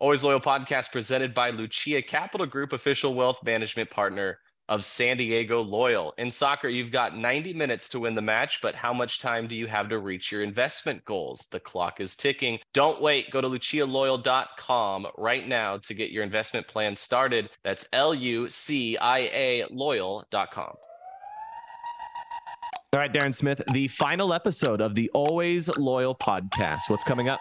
Always Loyal podcast presented by Lucia Capital Group, official wealth management partner of San Diego Loyal. In soccer, you've got 90 minutes to win the match, but how much time do you have to reach your investment goals? The clock is ticking. Don't wait. Go to lucialoyal.com right now to get your investment plan started. That's L U C I A loyal.com. All right, Darren Smith, the final episode of the Always Loyal podcast. What's coming up?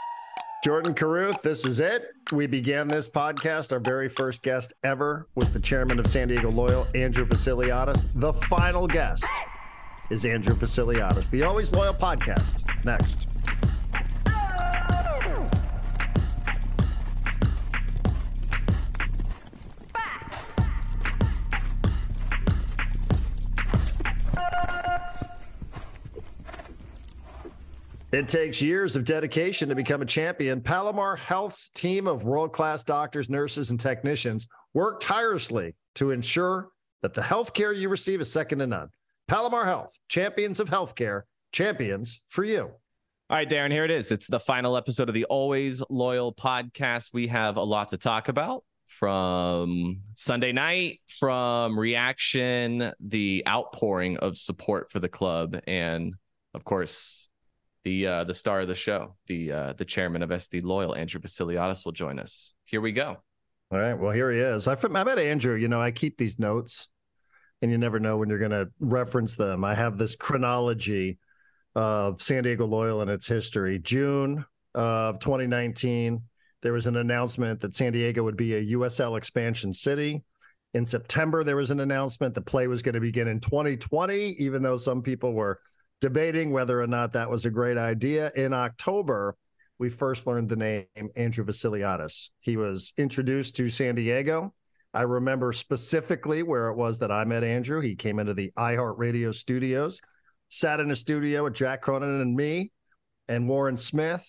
Jordan Caruth, this is it. We began this podcast. Our very first guest ever was the chairman of San Diego Loyal, Andrew Vassiliadis. The final guest is Andrew Vassiliadis. The Always Loyal podcast. Next. It takes years of dedication to become a champion. Palomar Health's team of world class doctors, nurses, and technicians work tirelessly to ensure that the healthcare you receive is second to none. Palomar Health, champions of healthcare, champions for you. All right, Darren, here it is. It's the final episode of the Always Loyal podcast. We have a lot to talk about from Sunday night, from reaction, the outpouring of support for the club, and of course, the uh, the star of the show, the uh, the chairman of SD Loyal, Andrew Vassiliadis, will join us. Here we go. All right. Well, here he is. I, I met Andrew. You know, I keep these notes, and you never know when you're going to reference them. I have this chronology of San Diego Loyal and its history. June of 2019, there was an announcement that San Diego would be a USL expansion city. In September, there was an announcement the play was going to begin in 2020, even though some people were debating whether or not that was a great idea. In October, we first learned the name Andrew Vassiliadis. He was introduced to San Diego. I remember specifically where it was that I met Andrew. He came into the iHeartRadio studios, sat in a studio with Jack Cronin and me, and Warren Smith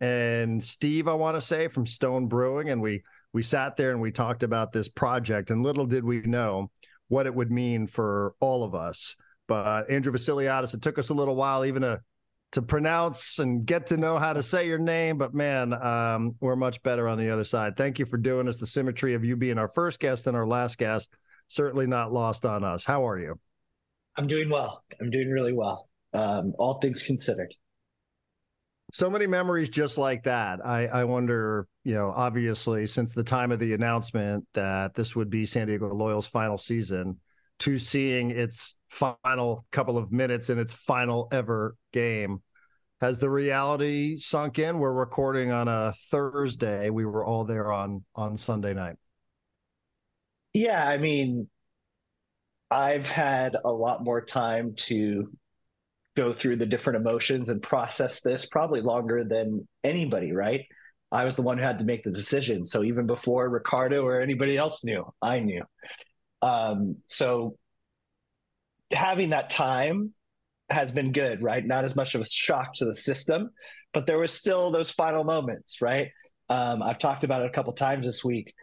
and Steve, I want to say, from Stone Brewing. And we we sat there and we talked about this project. And little did we know what it would mean for all of us but Andrew Vassiliadis, it took us a little while even to to pronounce and get to know how to say your name. But man, um, we're much better on the other side. Thank you for doing us. The symmetry of you being our first guest and our last guest certainly not lost on us. How are you? I'm doing well. I'm doing really well. Um, all things considered. So many memories just like that. I, I wonder, you know, obviously, since the time of the announcement that this would be San Diego Loyal's final season, to seeing its final couple of minutes in its final ever game. Has the reality sunk in? We're recording on a Thursday. We were all there on on Sunday night. Yeah, I mean, I've had a lot more time to go through the different emotions and process this probably longer than anybody, right? I was the one who had to make the decision. So even before Ricardo or anybody else knew, I knew. Um, so having that time has been good, right? Not as much of a shock to the system, but there was still those final moments, right? Um, I've talked about it a couple times this week.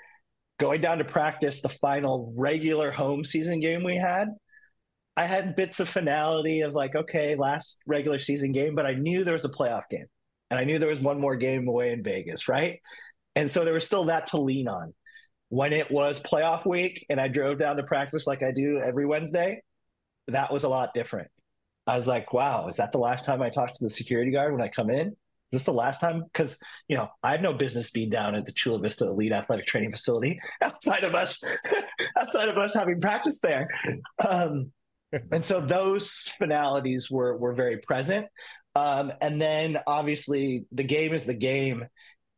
Going down to practice the final regular home season game we had, I had bits of finality of like, okay, last regular season game, but I knew there was a playoff game and I knew there was one more game away in Vegas, right? And so there was still that to lean on when it was playoff week and I drove down to practice like I do every Wednesday, that was a lot different. I was like, wow, is that the last time I talked to the security guard when I come in? Is this the last time? Because, you know, I have no business being down at the Chula Vista Elite Athletic Training Facility outside of us, outside of us having practice there. Um, and so those finalities were were very present. Um, and then obviously the game is the game.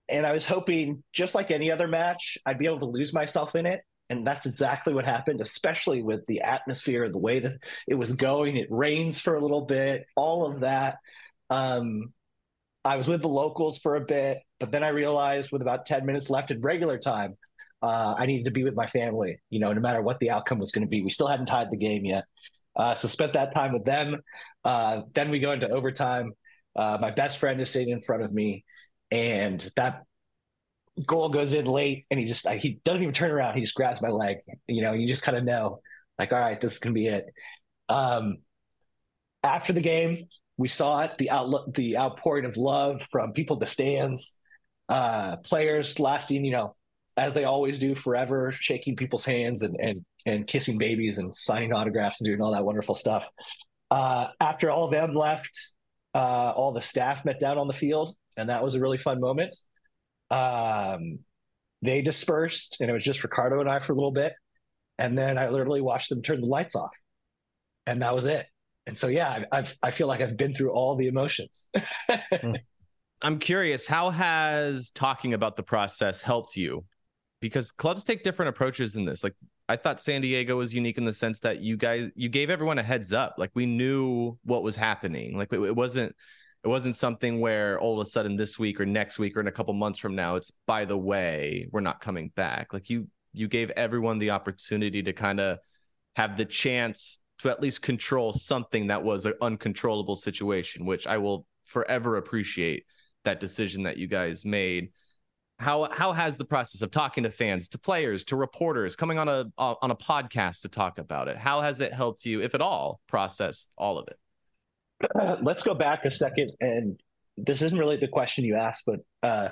And I was hoping, just like any other match, I'd be able to lose myself in it. And that's exactly what happened, especially with the atmosphere, and the way that it was going. It rains for a little bit, all of that. Um, I was with the locals for a bit, but then I realized with about 10 minutes left in regular time, uh, I needed to be with my family, you know, no matter what the outcome was going to be. We still hadn't tied the game yet. Uh, so spent that time with them. Uh, then we go into overtime. Uh, my best friend is sitting in front of me and that goal goes in late and he just he doesn't even turn around he just grabs my leg you know you just kind of know like all right this is gonna be it um after the game we saw it the outlook the outpouring of love from people in the stands Uh, players lasting, you know, as they always do forever, shaking people's hands and and and kissing babies and signing autographs and doing all that wonderful stuff. Uh, after all of them left, uh, all the staff met down on the field, and that was a really fun moment. Um, they dispersed, and it was just Ricardo and I for a little bit, and then I literally watched them turn the lights off, and that was it. And so, yeah, I've I feel like I've been through all the emotions. I'm curious, how has talking about the process helped you? Because clubs take different approaches in this. Like I thought San Diego was unique in the sense that you guys you gave everyone a heads up. Like we knew what was happening. Like it, wasn't it wasn't something where all of a sudden this week or next week or in a couple months from now it's by the way we're not coming back. Like you you gave everyone the opportunity to kind of have the chance to at least control something that was an uncontrollable situation, which I will forever appreciate that decision that you guys made. How how has the process of talking to fans, to players, to reporters, coming on a on a podcast to talk about it, how has it helped you, if at all, process all of it? Let's go back a second, and this isn't really the question you asked, but uh,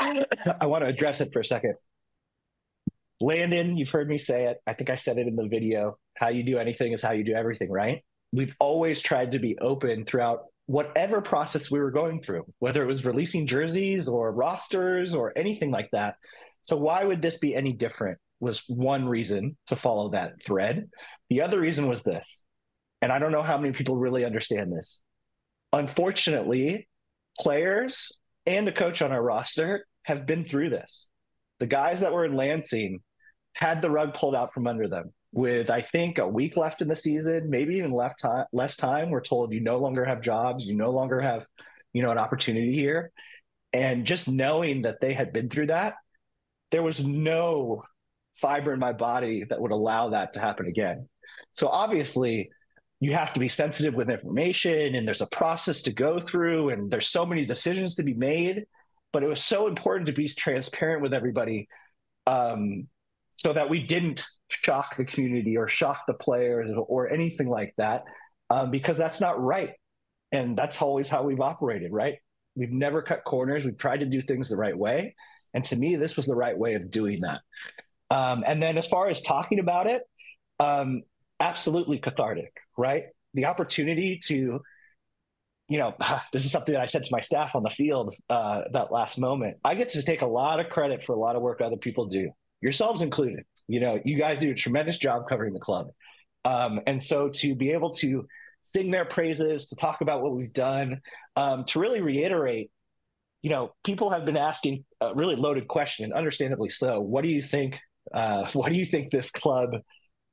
I want to address it for a second. Landon, you've heard me say it. I think I said it in the video. How you do anything is how you do everything, right? We've always tried to be open throughout whatever process we were going through, whether it was releasing jerseys or rosters or anything like that. So, why would this be any different? Was one reason to follow that thread. The other reason was this, and I don't know how many people really understand this. Unfortunately, players and a coach on our roster have been through this. The guys that were in Lansing had the rug pulled out from under them with I think a week left in the season, maybe even left time, less time, we're told you no longer have jobs, you no longer have, you know, an opportunity here. And just knowing that they had been through that, there was no fiber in my body that would allow that to happen again. So obviously, you have to be sensitive with information and there's a process to go through and there's so many decisions to be made but it was so important to be transparent with everybody um, so that we didn't shock the community or shock the players or anything like that, um, because that's not right. And that's always how we've operated, right? We've never cut corners. We've tried to do things the right way. And to me, this was the right way of doing that. Um, and then as far as talking about it, um, absolutely cathartic, right? The opportunity to, you know, this is something that I said to my staff on the field uh, that last moment. I get to take a lot of credit for a lot of work other people do yourselves included. You know, you guys do a tremendous job covering the club. Um, and so to be able to sing their praises, to talk about what we've done, um, to really reiterate, you know, people have been asking a really loaded question, understandably so. What do you think? Uh, what do you think this club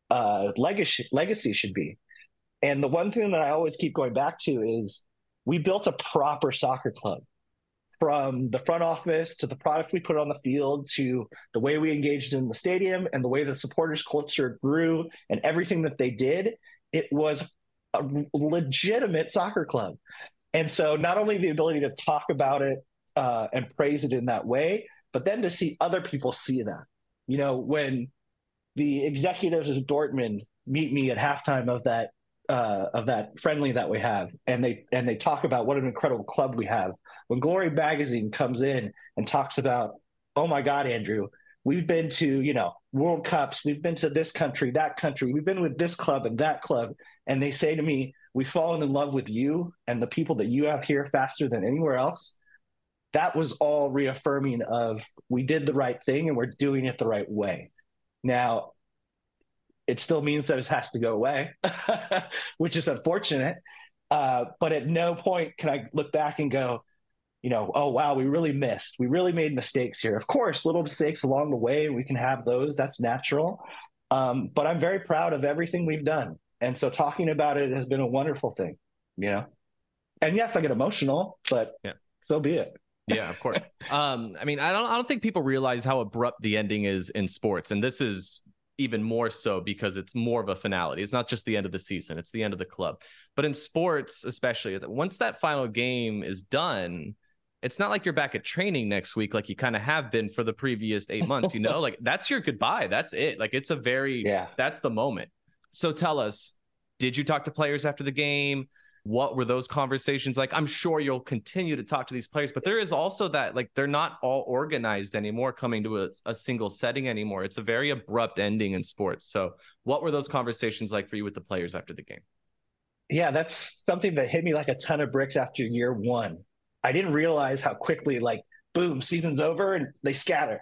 uh, legacy legacy should be? And the one thing that I always keep going back to is we built a proper soccer club from the front office to the product we put on the field to the way we engaged in the stadium and the way the supporters culture grew and everything that they did. It was a legitimate soccer club. And so not only the ability to talk about it uh, and praise it in that way but then to see other people see that. You know when the executives of dortmund meet me at halftime of that uh, of that friendly that we have, and they and they talk about what an incredible club we have, when Glory Magazine comes in and talks about, oh my God, Andrew, we've been to, you know, World Cups, we've been to this country, that country, we've been with this club and that club. And they say to me, we've fallen in love with you and the people that you have here faster than anywhere else. That was all reaffirming of we did the right thing and we're doing it the right way. Now, it still means that it has to go away, which is unfortunate. Uh, but at no point can I look back and go, you know, oh wow, we really missed. We really made mistakes here. Of course, little mistakes along the way, we can have those. That's natural. Um, but I'm very proud of everything we've done, and so talking about it has been a wonderful thing. You know, and yes, I get emotional, but yeah. so be it. Yeah, of course. um, I mean, I don't, I don't think people realize how abrupt the ending is in sports, and this is even more so because it's more of a finality. It's not just the end of the season; it's the end of the club. But in sports, especially, once that final game is done, it's not like you're back at training next week like you kind of have been for the previous eight months you know like that's your goodbye that's it like it's a very yeah that's the moment so tell us did you talk to players after the game what were those conversations like? I'm sure you'll continue to talk to these players, but there is also that like they're not all organized anymore coming to a, a single setting anymore. It's a very abrupt ending in sports. So, what were those conversations like for you with the players after the game? Yeah, that's something that hit me like a ton of bricks after year one. I didn't realize how quickly, like, boom, season's over and they scatter.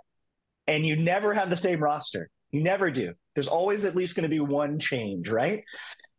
And you never have the same roster. You never do. There's always at least going to be one change, right?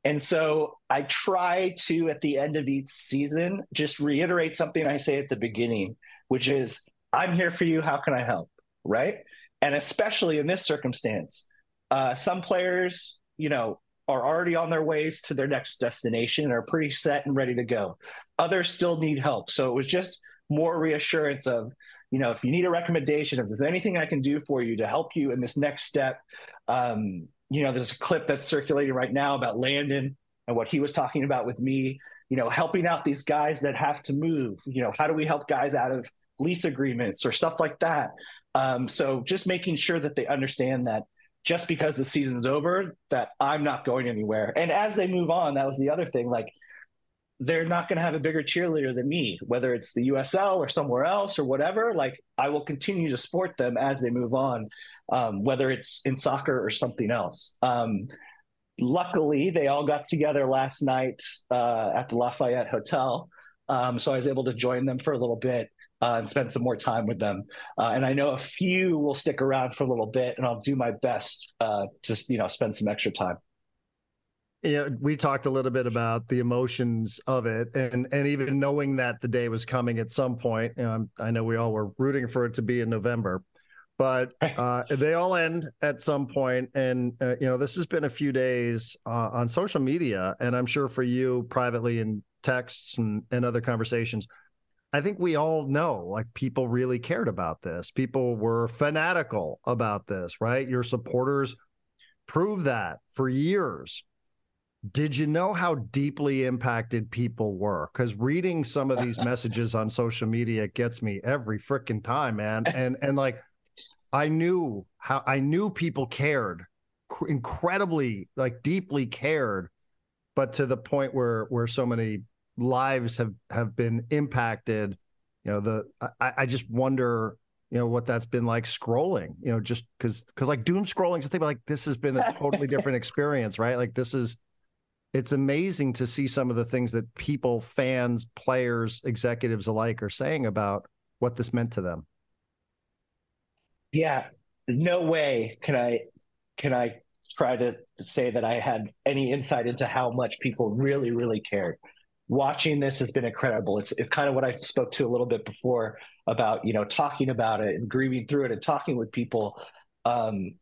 And so I try to, at the end of each season, just reiterate something I say at the beginning, which is, I'm here for you. How can I help? Right. And especially in this circumstance, uh, some players, you know, are already on their ways to their next destination and are pretty set and ready to go. Others still need help. So it was just more reassurance of, you know, if you need a recommendation, if there's anything I can do for you to help you in this next step, um, you know, there's a clip that's circulating right now about Landon and what he was talking about with me, you know, helping out these guys that have to move. You know, how do we help guys out of lease agreements or stuff like that? Um, so just making sure that they understand that just because the season's over, that I'm not going anywhere. And as they move on, that was the other thing. Like, they're not going to have a bigger cheerleader than me, whether it's the USL or somewhere else or whatever. Like, I will continue to support them as they move on um, whether it's in soccer or something else. Um, luckily, they all got together last night uh, at the Lafayette Hotel. Um, so I was able to join them for a little bit uh, and spend some more time with them. Uh, and I know a few will stick around for a little bit, and I'll do my best uh, to you know spend some extra time. Yeah, we talked a little bit about the emotions of it, and and even knowing that the day was coming at some point. You know, i know we all were rooting for it to be in November but uh, they all end at some point and uh, you know this has been a few days uh, on social media and i'm sure for you privately in texts and, and other conversations i think we all know like people really cared about this. People were fanatical about this right? Your supporters prove that for years. Did you know how deeply impacted people were? Because reading some of these messages on social media gets me every freaking time man. And and like I knew how I knew people cared incredibly like deeply cared but to the point where where so many lives have have been impacted you know the I, I just wonder you know what that's been like scrolling you know just because because like doom scrolling something like this has been a totally different experience right? Like this is it's amazing to see some of the things that people fans players executives alike are saying about what this meant to them yeah, no way can I can I try to say that I had any insight into how much people really, really cared. Watching this has been incredible. It's it's kind of what I spoke to a little bit before about you know talking about it and grieving through it and talking with people. Um,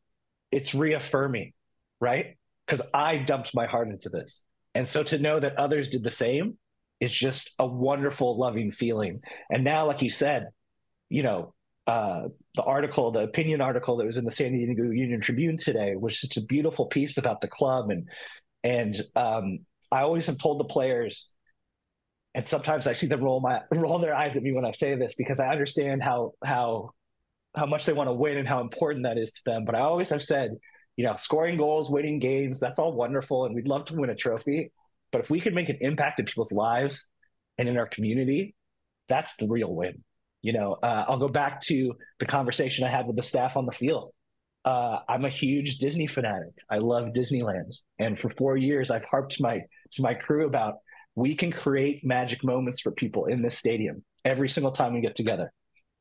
it's reaffirming, right? Because I dumped my heart into this, and so to know that others did the same is just a wonderful, loving feeling. And now, like you said, you know, uh, the article, the opinion article that was in the San Diego Union Tribune today was just a beautiful piece about the club. And and um, I always have told the players, and sometimes I see them roll my roll their eyes at me when I say this because I understand how how how much they want to win and how important that is to them. But I always have said, you know, scoring goals, winning games, that's all wonderful, and we'd love to win a trophy. But if we could make an impact in people's lives and in our community, that's the real win. You know, uh, I'll go back to the conversation I had with the staff on the field. Uh, I'm a huge Disney fanatic. I love Disneyland, and for four years, I've harped my to my crew about we can create magic moments for people in this stadium every single time we get together,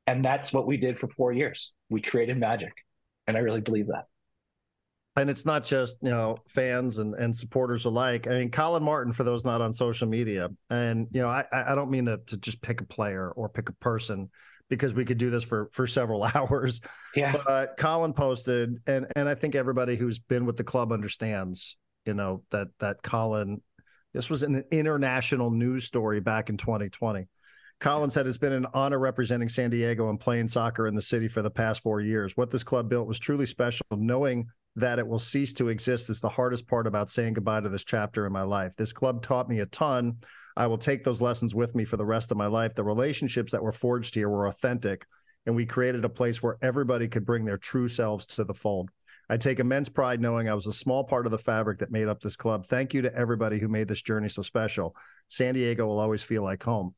and that's what we did for four years. We created magic, and I really believe that and it's not just you know fans and, and supporters alike. I mean, Collin Martin, for those not on social media, and you know, I I don't mean to, to just pick a player or pick a person because we could do this for for several hours. Yeah. But Collin posted, and and I think everybody who's been with the club understands, you know, that that Collin, This was an international news story back in 2020. Collin said it's been an honor representing San Diego and playing soccer in the city for the past four years. What this club built was truly special, knowing that it will cease to exist is the hardest part about saying goodbye to this chapter in my life. This club taught me a ton. I will take those lessons with me for the rest of my life. The relationships that were forged here were authentic, and we created a place where everybody could bring their true selves to the fold. I take immense pride knowing I was a small part of the fabric that made up this club. Thank you to everybody who made this journey so special. San Diego will always feel like home.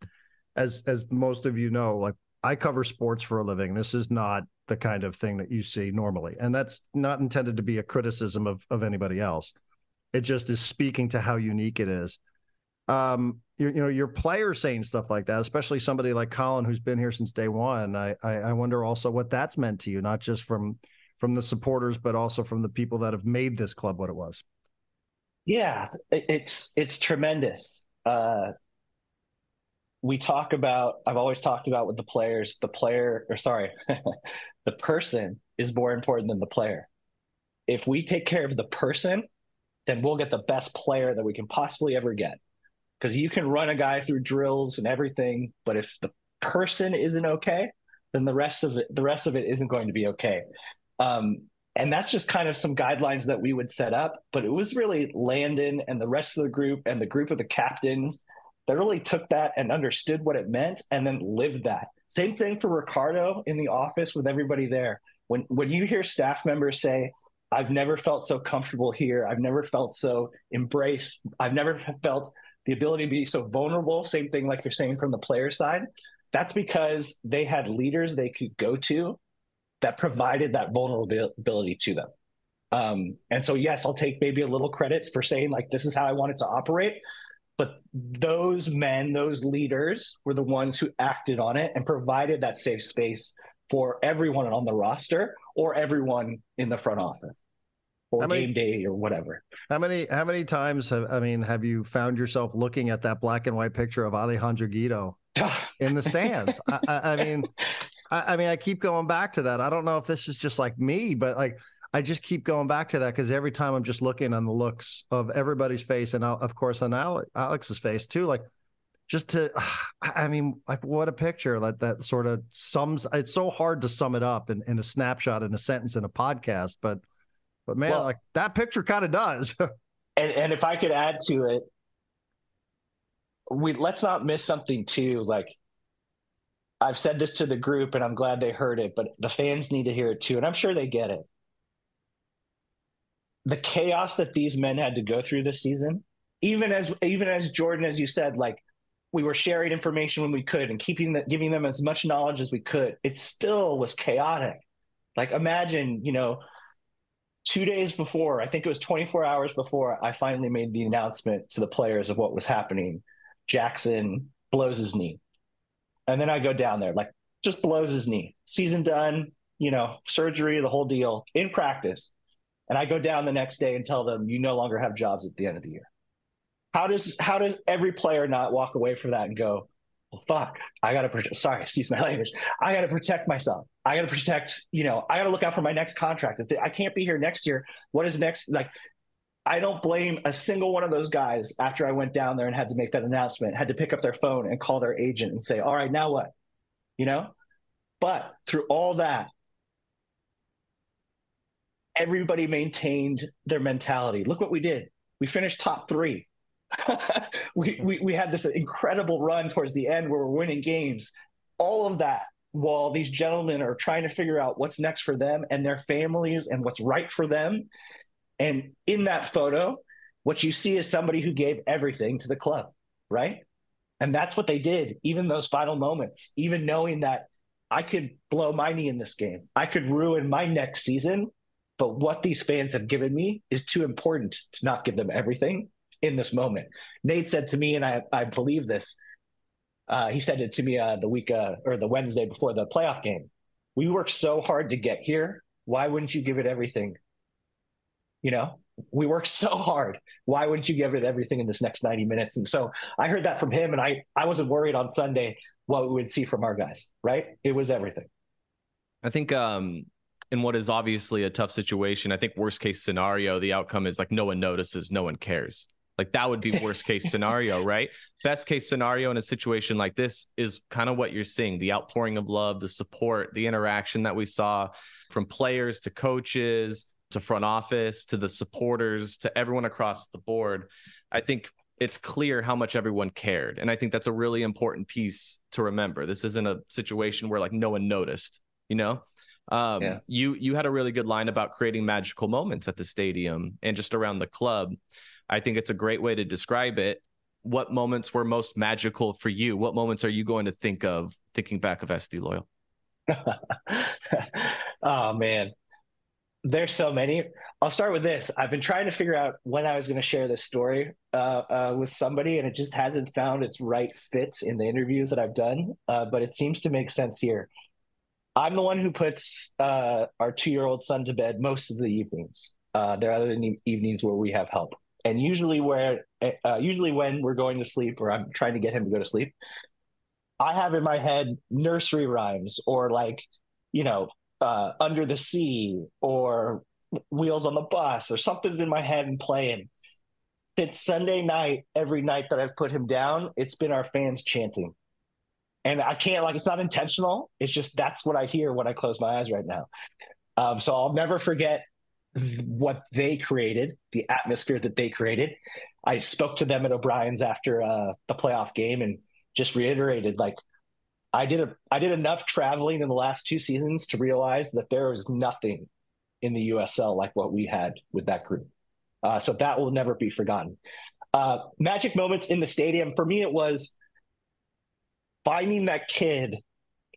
As as most of you know, like I cover sports for a living. This is not the kind of thing that you see normally. And that's not intended to be a criticism of of anybody else. It just is speaking to how unique it is. Um, you, you know, your players saying stuff like that, especially somebody like Collin who's been here since day one. I, I I wonder also what that's meant to you, not just from from the supporters, but also from the people that have made this club what it was. Yeah, it's it's tremendous. Uh, we talk about. I've always talked about with the players. The player, or sorry, the person is more important than the player. If we take care of the person, then we'll get the best player that we can possibly ever get. Because you can run a guy through drills and everything, but if the person isn't okay, then the rest of it, the rest of it isn't going to be okay. Um, and that's just kind of some guidelines that we would set up. But it was really Landon and the rest of the group and the group of the captains that really took that and understood what it meant and then lived that. Same thing for Ricardo in the office with everybody there. When when you hear staff members say, I've never felt so comfortable here. I've never felt so embraced. I've never felt the ability to be so vulnerable. Same thing like you're saying from the player side. That's because they had leaders they could go to that provided that vulnerability to them. Um, and so, yes, I'll take maybe a little credits for saying, like, this is how I want it to operate. But those men, those leaders were the ones who acted on it and provided that safe space for everyone on the roster or everyone in the front office or many, game day or whatever. How many how many times have I mean have you found yourself looking at that black and white picture of Alejandro Guido in the stands? I, I, mean, I, I mean, I keep going back to that. I don't know if this is just like me, but like I just keep going back to that because every time I'm just looking on the looks of everybody's face and of course on Alex's face too, like just to, I mean, like what a picture like that sort of sums. It's so hard to sum it up in, in a snapshot, in a sentence, in a podcast, but, but man, well, like that picture kind of does. and and if I could add to it, we let's not miss something too. Like I've said this to the group and I'm glad they heard it, but the fans need to hear it too. And I'm sure they get it. The chaos that these men had to go through this season, even as even as Jordan, as you said, like we were sharing information when we could and keeping that giving them as much knowledge as we could, it still was chaotic. Like imagine, you know, two days before, I think it was 24 hours before I finally made the announcement to the players of what was happening. Jackson blows his knee and then I go down there, like just blows his knee. Season done, you know, surgery, the whole deal in practice. And I go down the next day and tell them, you no longer have jobs at the end of the year. How does how does every player not walk away from that and go, well, fuck, I gotta protect sorry, excuse my language. I gotta protect myself. I gotta protect, you know, I gotta look out for my next contract. If I can't be here next year, what is next? Like I don't blame a single one of those guys after I went down there and had to make that announcement, had to pick up their phone and call their agent and say, all right, now what? You know? But through all that, everybody maintained their mentality. Look what we did. We finished top three. we, we, we had this incredible run towards the end where we're winning games. All of that while these gentlemen are trying to figure out what's next for them and their families and what's right for them and in that photo, what you see is somebody who gave everything to the club, right? And that's what they did, even those final moments, even knowing that I could blow my knee in this game, I could ruin my next season. But what these fans have given me is too important to not give them everything in this moment. Nate said to me, and I, I believe this. Uh, he said it to me uh, the week uh, or the Wednesday before the playoff game. We worked so hard to get here. Why wouldn't you give it everything you know, we worked so hard. Why wouldn't you give it everything in this next 90 minutes? And so I heard that from him, and I I wasn't worried on Sunday what we would see from our guys. Right? It was everything. I think um in what is obviously a tough situation, I think worst case scenario, the outcome is like no one notices, no one cares. Like that would be worst case scenario, right? Best case scenario in a situation like this is kind of what you're seeing the outpouring of love, the support, the interaction that we saw from players to coaches, to front office to the supporters to everyone across the board i think it's clear how much everyone cared and i think that's a really important piece to remember this isn't a situation where like no one noticed you know Um, Yeah. you you had a really good line about creating magical moments at the stadium and just around the club. I think it's a great way to describe it. What moments were most magical for you? What moments are you going to think of thinking back of SD Loyal? oh man, there's so many. I'll start with this. I've been trying to figure out when I was going to share this story uh, uh, with somebody, and it just hasn't found its right fit in the interviews that I've done. Uh, but it seems to make sense here. I'm the one who puts uh, our two-year-old son to bed most of the evenings. Uh, there are other evenings where we have help, and usually where uh, usually when we're going to sleep or I'm trying to get him to go to sleep, I have in my head nursery rhymes or like, you know, uh, Under the Sea or Wheels on the Bus or something's in my head and playing. Since Sunday night, every night that I've put him down, it's been our fans chanting. And I can't, like, it's not intentional. It's just that's what I hear when I close my eyes right now. Um, so I'll never forget what they created, the atmosphere that they created. I spoke to them at O'Brien's after uh, the playoff game and just reiterated like I did a I did enough traveling in the last two seasons to realize that there was nothing in the USL like what we had with that group. Uh, so that will never be forgotten. Uh, magic moments in the stadium for me, it was finding that kid,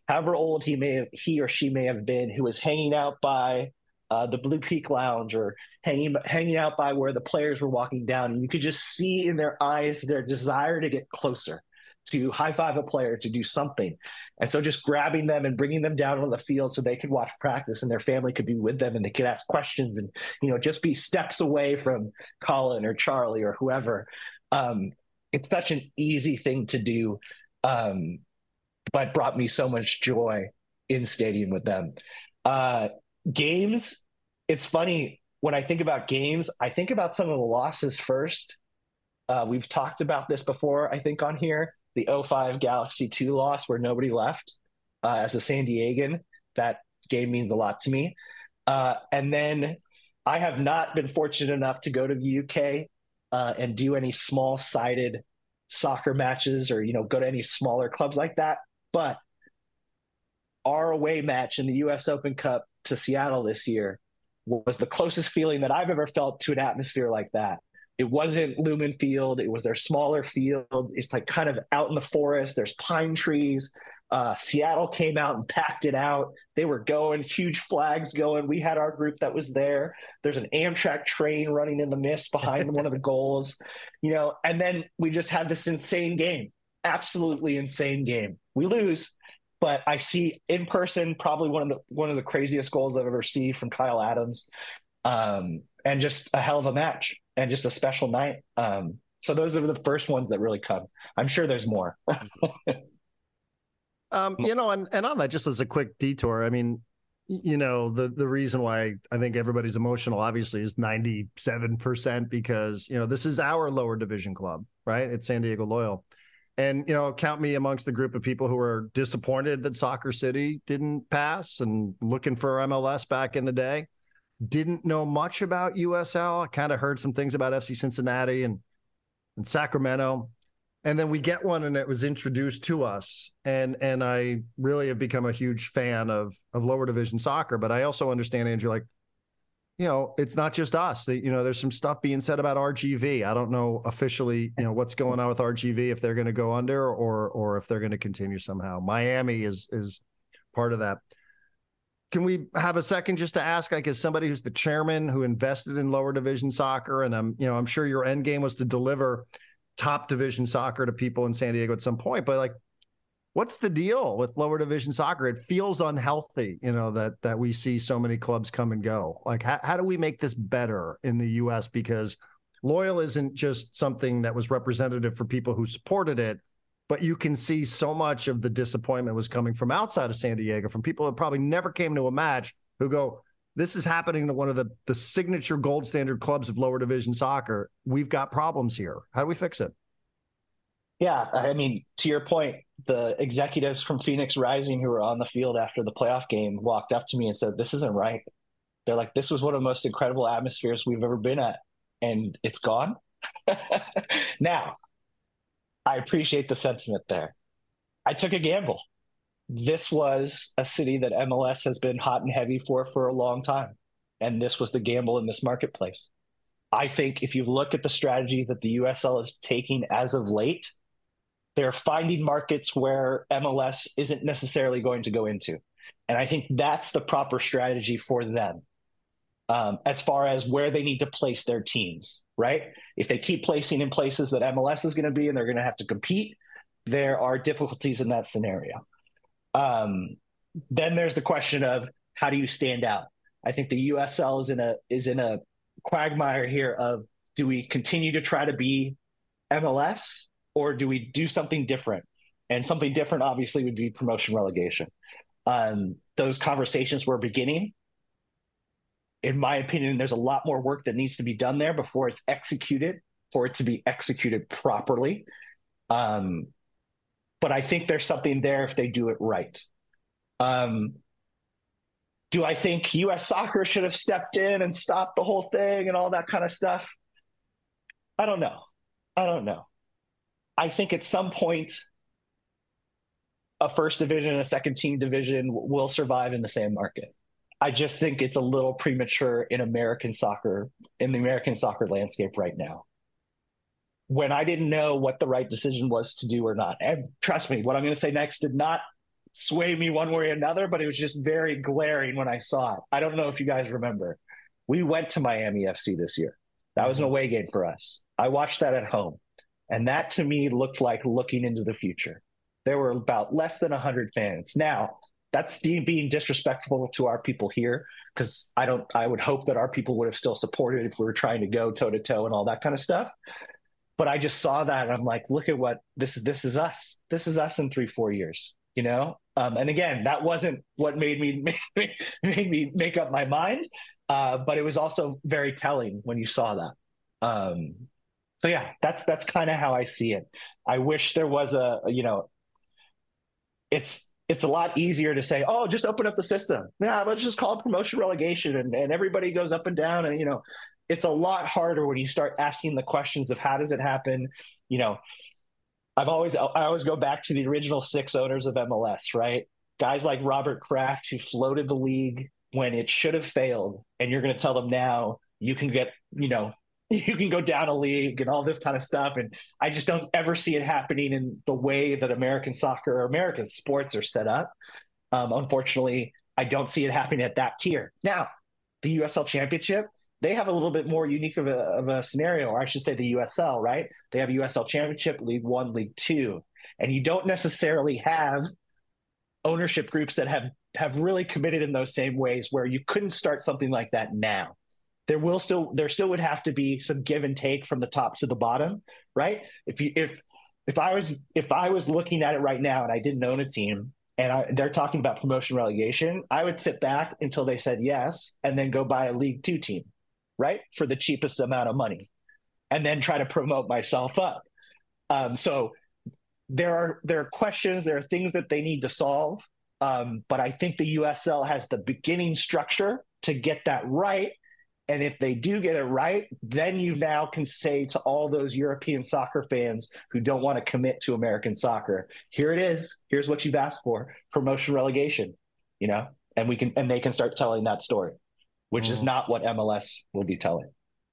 however old he may have, he or she may have been, who was hanging out by uh, the Blue Peak Lounge or hanging hanging out by where the players were walking down, and you could just see in their eyes their desire to get closer to high five a player to do something. And so just grabbing them and bringing them down on the field so they could watch practice and their family could be with them and they could ask questions and, you know, just be steps away from Collin or Charlie or whoever. Um, it's such an easy thing to do, um, but brought me so much joy in stadium with them. Uh, games, it's funny when I think about games, I think about some of the losses first. Uh, we've talked about this before, I think, on here the 05 Galaxy 2 loss where nobody left uh, as a San Diegan. That game means a lot to me. Uh, and then I have not been fortunate enough to go to the UK uh, and do any small sided soccer matches or, you know, go to any smaller clubs like that. But our away match in the US Open Cup to Seattle this year was the closest feeling that I've ever felt to an atmosphere like that it wasn't Lumen Field. It was their smaller field. It's like kind of out in the forest. There's pine trees. Uh, Seattle came out and packed it out. They were going, huge flags going. We had our group that was there. There's an Amtrak train running in the mist behind one of the goals, you know. And then we just had this insane game, absolutely insane game. We lose, but I see in person probably one of the one of the craziest goals I've ever seen from Kyle Adams, um, and just a hell of a match and just a special night. Um, so those are the first ones that really come. I'm sure there's more. um, you know, and, and on that, just as a quick detour, I mean, you know, the the reason why I think everybody's emotional, obviously, is 97% because, you know, this is our lower division club, right? It's San Diego Loyal. And, you know, count me amongst the group of people who are disappointed that Soccer City didn't pass and looking for MLS back in the day didn't know much about USL. I kind of heard some things about FC Cincinnati and and Sacramento. And then we get one and it was introduced to us. And and I really have become a huge fan of of lower division soccer. But I also understand, Andrew, like, you know, it's not just us. That you know, there's some stuff being said about RGV. I don't know officially, you know, what's going on with RGV if they're going to go under or or if they're going to continue somehow. Miami is is part of that can we have a second just to ask like as somebody who's the chairman who invested in lower division soccer and i'm you know i'm sure your end game was to deliver top division soccer to people in san diego at some point but like what's the deal with lower division soccer? It feels unhealthy you know that that we see so many clubs come and go. Like how, how do we make this better in the us because loyal isn't just something that was representative for people who supported it but you can see so much of the disappointment was coming from outside of San Diego, from people that probably never came to a match who go, this is happening to one of the, the signature gold standard clubs of lower division soccer. We've got problems here. How do we fix it? Yeah, I mean, to your point, the executives from Phoenix Rising who were on the field after the playoff game walked up to me and said, This isn't right. They're like, This was one of the most incredible atmospheres we've ever been at, and it's gone. now, I appreciate the sentiment there. I took a gamble. This was a city that MLS has been hot and heavy for for a long time. And this was the gamble in this marketplace. I think if you look at the strategy that the USL is taking as of late, they're finding markets where MLS isn't necessarily going to go into. And I think that's the proper strategy for them um, as far as where they need to place their teams, right? If they keep placing in places that MLS is going to be and they're going to have to compete, there are difficulties in that scenario. Um, then there's the question of how do you stand out? I think the USL is in a is in a quagmire here of do we continue to try to be MLS or do we do something different? And something different obviously would be promotion relegation. Um, those conversations were beginning. In my opinion, there's a lot more work that needs to be done there before it's executed, for it to be executed properly. Um, but I think there's something there if they do it right. Um, do I think U.S. soccer should have stepped in and stopped the whole thing and all that kind of stuff? I don't know. I don't know. I think at some point, a first division and a second team division will survive in the same market. I just think it's a little premature in American soccer, in the American soccer landscape right now when I didn't know what the right decision was to do or not. And trust me, what I'm going to say next did not sway me one way or another, but it was just very glaring when I saw it. I don't know if you guys remember. We went to Miami FC this year. That was an mm-hmm. away game for us. I watched that at home. And that to me looked like looking into the future. There were about less than 100 fans. Now, that's being disrespectful to our people here because I don't I would hope that our people would have still supported if we were trying to go toe to toe and all that kind of stuff but I just saw that and I'm like, look at what this is. This is us. This is us in three, four years. You know. Um, and again, that wasn't what made me made, me make up my mind, uh, but it was also very telling when you saw that. Um, so yeah, that's that's kind of how I see it. I wish there was a you know, it's it's a lot easier to say, oh, just open up the system. Yeah, let's just call it promotion relegation, and, and everybody goes up and down, and you know, it's a lot harder when you start asking the questions of how does it happen you know. I've always i always go back to the original six owners of mls right? Guys like robert kraft who floated the league when it should have failed and you're going to tell them now you can get you know you can go down a league and all this kind of stuff. And i just don't ever see it happening in the way that american soccer or american sports are set up. Um, unfortunately i don't see it happening at that tier. Now the usl championship they have a little bit more unique of a, of a scenario, or I should say the USL, right? They have USL Championship, League One, League Two, and you don't necessarily have ownership groups that have have really committed in those same ways where you couldn't start something like that now. There will still there still would have to be some give and take from the top to the bottom, right? If you if if I was if I was looking at it right now and I didn't own a team and I, they're talking about promotion relegation, I would sit back until they said yes and then go buy a League Two team right? For the cheapest amount of money and then try to promote myself up. Um, so there are there are questions, there are things that they need to solve. Um, but I think the USL has the beginning structure to get that right. And if they do get it right, then you now can say to all those European soccer fans who don't want to commit to American soccer, here it is. Here's what you've asked for: promotion, relegation. You know, and we can and they can start telling that story which mm. is not what MLS will be telling,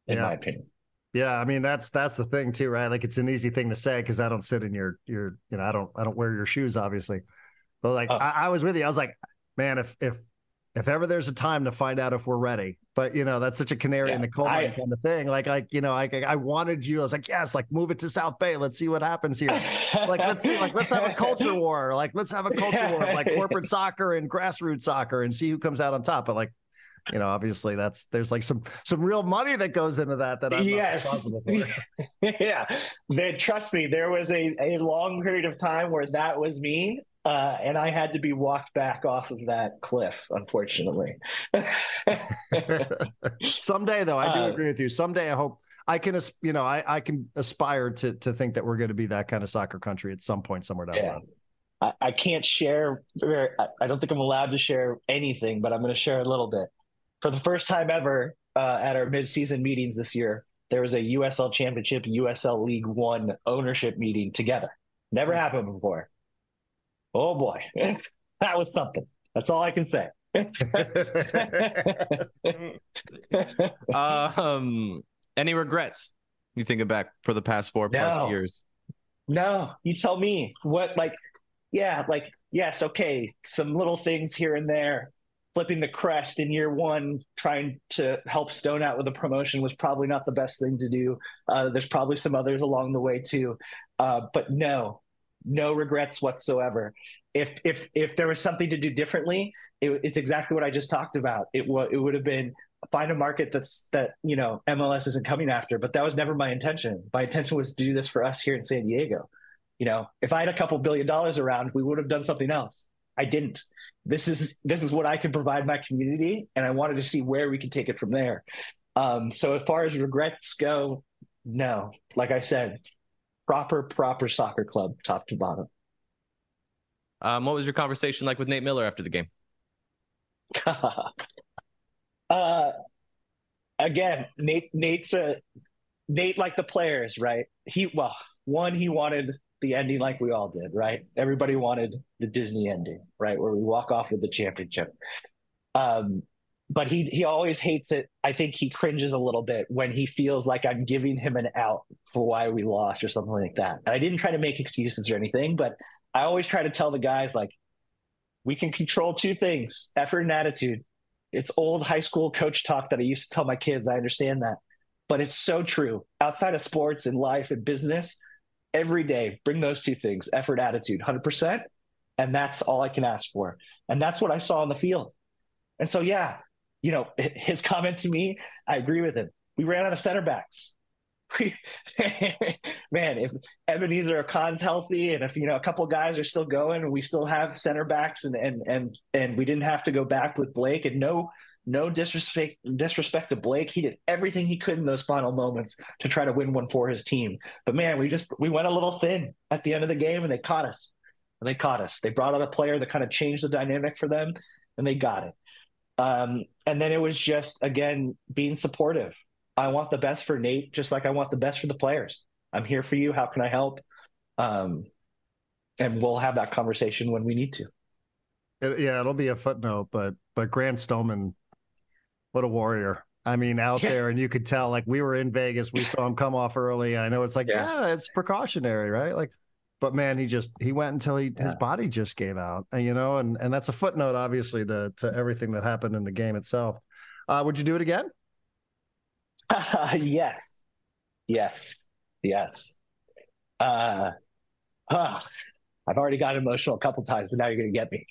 in yeah. my opinion. Yeah, I mean that's that's the thing too, right? Like it's an easy thing to say because I don't sit in your your you know I don't I don't wear your shoes obviously, but like oh. I, I was with you. I was like, man, if if if ever there's a time to find out if we're ready. But you know, that's such a canary yeah, in the coal mine kind of thing. Like, like you know, I I wanted you. I was like, yes, like move it to South Bay. Let's see what happens here. like, let's see, like let's have a culture war. Like, let's have a culture war, like corporate soccer and grassroots soccer, and see who comes out on top. But like, you know, obviously that's there's like some some real money that goes into that. That I'm yes, yeah. Then trust me, there was a a long period of time where that was me, uh, and I had to be walked back off of that cliff, unfortunately. Someday, though, I do uh, agree with you. Someday, I hope I can, you know, I, I can aspire to to think that we're going to be that kind of soccer country at some point somewhere down yeah. the road. I, I can't share. I don't think I'm allowed to share anything, but I'm going to share a little bit for the first time ever uh, at our midseason meetings this year, there was a USL Championship, USL League One ownership meeting together. Never happened before. Oh boy. that was something. That's all I can say. um, any regrets you thinking back for the past four No. plus years? No, you tell me what, like, yeah, like, yes, okay, some little things here and there. Flipping the crest in year one, trying to help Stone out with a promotion was probably not the best thing to do. Uh, there's probably some others along the way too, uh, but no, no regrets whatsoever. If if if there was something to do differently, it, it's exactly what I just talked about. It was it would have been find a market that's that you know MLS isn't coming after. But that was never my intention. My intention was to do this for us here in San Diego. You know, if I had a couple billion dollars around, we would have done something else. I didn't. This is this is what I can provide my community, and I wanted to see where we could take it from there. Um, so as far as regrets go, no. Like I said, proper proper soccer club, top to bottom. Um, what was your conversation like with Nate Miller after the game? uh, again, Nate. Nate's a Nate like the players, right? He well, one he wanted the ending like we all did, right? Everybody wanted the Disney ending, right, where we walk off with the championship. Um, but he he always hates it. I think he cringes a little bit when he feels like I'm giving him an out for why we lost or something like that. And I didn't try to make excuses or anything, but I always try to tell the guys like we can control two things: effort and attitude. It's old high school coach talk that I used to tell my kids. I understand that, but it's so true. Outside of sports and life and business, every day bring those two things: effort, attitude, hundred percent, and that's all I can ask for. And that's what I saw on the field. And so, yeah, you know, his comment to me, I agree with him. We ran out of center backs. Man, if Ebenezer Khan's healthy and if you know a couple guys are still going we still have center backs and and and and we didn't have to go back with Blake and no no disrespect disrespect to Blake, he did everything he could in those final moments to try to win one for his team. But man, we just we went a little thin at the end of the game and they caught us. And they caught us. They brought out a player that kind of changed the dynamic for them and they got it. Um, and then it was just again being supportive. I want the best for Nate, just like I want the best for the players. I'm here for you. How can I help? Um, and we'll have that conversation when we need to. It, yeah, it'll be a footnote, but but Grant Stoneman, what a warrior! I mean, out Yeah. there, and you could tell. Like we were in Vegas, we saw him come off early. I know it's like, Yeah. yeah, it's precautionary, right? Like, but man, he just he went until he his body just gave out, and you know, and and that's a footnote, obviously, to to everything that happened in the game itself. Uh, would you do it again? yes, yes, yes. Uh, I've already got emotional a couple times, but now you're going to get me.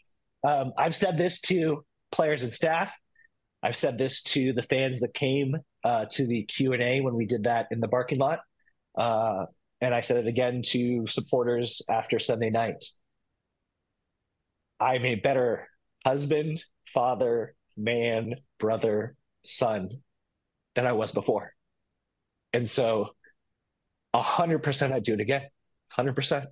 Um, I've said this to players and staff. I've said this to the fans that came uh, to the Q and A when we did that in the parking lot, uh, and I said it again to supporters after Sunday night. I'm a better husband, father, man, brother, son than I was before. And so hundred percent I'd do it again. Hundred percent.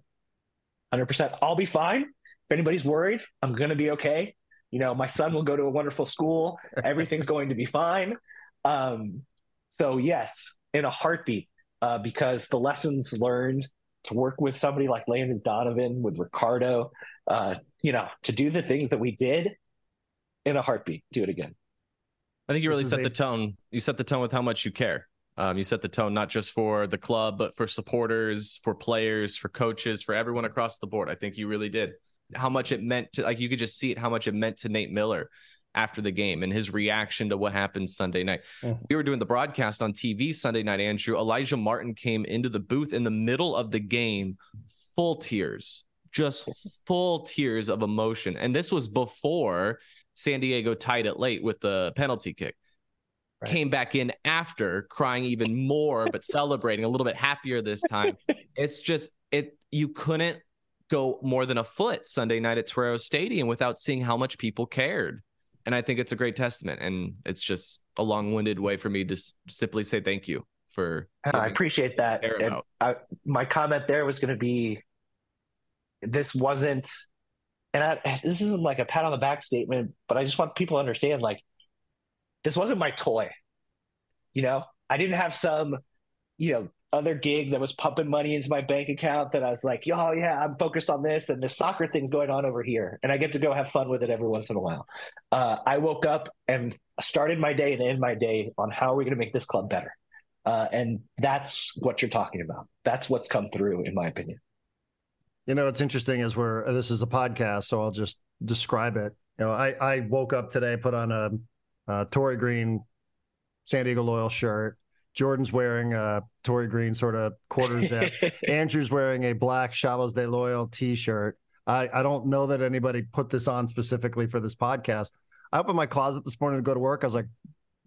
Hundred percent. I'll be fine. If anybody's worried, I'm gonna be okay. You know, my son will go to a wonderful school. Everything's going to be fine. Um, so yes, in a heartbeat, uh, because the lessons learned to work with somebody like Landon Donovan, with Ricardo, uh, you know, to do the things that we did in a heartbeat, do it again. I think you really set a- the tone. You set the tone with how much you care. Um, you set the tone not just for the club, but for supporters, for players, for coaches, for everyone across the board. I think you really did. How much it meant to, like, you could just see it, how much it meant to Nate Miller after the game and his reaction to what happened Sunday night. Mhm. We were doing the broadcast on TV Sunday night, Andrew. Elijah Martin came into the booth in the middle of the game, full tears, just full tears of emotion. And this was before San Diego tied it late with the penalty kick. Right. Came back in after crying even more, but celebrating a little bit happier this time. it's just it you couldn't go more than a foot Sunday night at Torero Stadium without seeing how much people cared. And I think it's a great testament. And it's just a long-winded way for me to s- simply say thank you for I appreciate that. care And about. I, my comment there was going to be this wasn't, and I, this isn't like a pat on the back statement, but I just want people to understand like, this wasn't my toy. You know, I didn't have some, you know, other gig that was pumping money into my bank account that I was like, oh yeah, I'm focused on this and the soccer thing's going on over here. And I get to go have fun with it every once in a while. Uh, I woke up and started my day and end my day on how are we going to make this club better? Uh, and that's what you're talking about. That's what's come through, in my opinion. You know, it's interesting as we're this is a podcast, so I'll just describe it. You know, I I woke up today, put on a, a Torrey Green San Diego Loyal shirt. Jordan's wearing a Tory Green sort of quarter zip. Andrew's wearing a black Chavos de Loyal T-shirt. I I don't know that anybody put this on specifically for this podcast. I opened my closet this morning to go to work. I was like,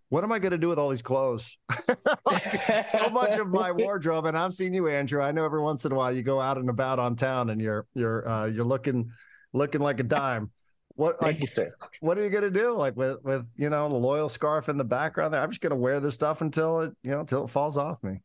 what am I going to do with all these clothes? so much of my wardrobe, and I've seen you, Andrew. I know every once in a while you go out and about on town, and you're you're uh, you're looking looking like a dime. What like, you, sir. what are you gonna do? Like with with you know the loyal scarf in the background there. I'm just gonna wear this stuff until it you know until it falls off me.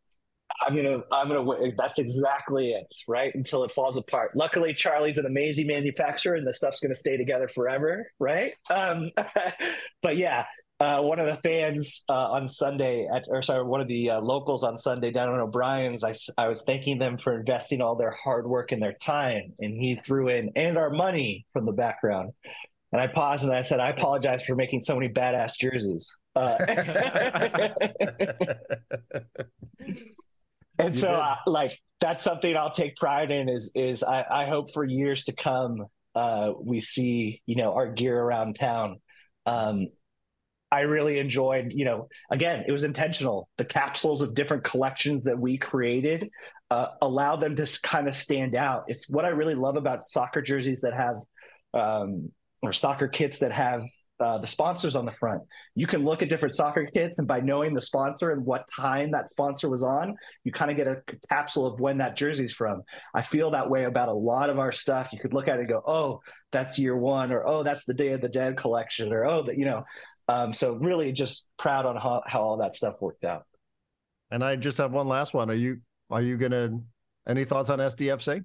I'm gonna I'm gonna win. That's exactly it, right? Until it falls apart. Luckily, Charlie's an amazing manufacturer, and the stuff's gonna stay together forever, right? Um, but yeah, uh, one of the fans uh, on Sunday, at, or sorry, one of the uh, locals on Sunday down in O'Brien's, I, I was thanking them for investing all their hard work and their time. And he threw in, and our money from the background. And I paused and I said, I apologize for making so many badass jerseys. Uh, and so, uh, like, that's something I'll take pride in. Is is I, I hope for years to come, uh, we see you know our gear around town. Um, I really enjoyed, you know, again, it was intentional. The capsules of different collections that we created uh, allow them to kind of stand out. It's what I really love about soccer jerseys that have, um, or soccer kits that have uh, the sponsors on the front. You can look at different soccer kits, and by knowing the sponsor and what time that sponsor was on, you kind of get a capsule of when that jersey's from. I feel that way about a lot of our stuff. You could look at it and go, "Oh, that's year one," or "Oh, that's the Day of the Dead collection," or "Oh, that you know." Um, so really, just proud on how, how all that stuff worked out. And I just have one last one. Are you are you gonna any thoughts on SDFC?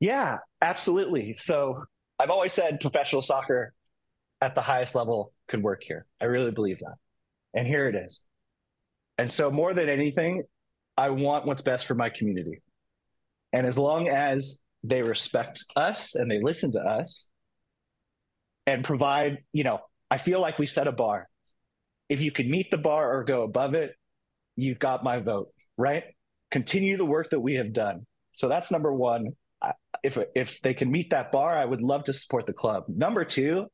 Yeah, absolutely. So I've always said professional soccer at the highest level could work here. I really believe that. And here it is. And so more than anything, I want what's best for my community. And as long as they respect us and they listen to us and provide, you know, I feel like we set a bar. If you can meet the bar or go above it, you've got my vote, right? Continue the work that we have done. So that's number one. If if they can meet that bar, I would love to support the club. Number two,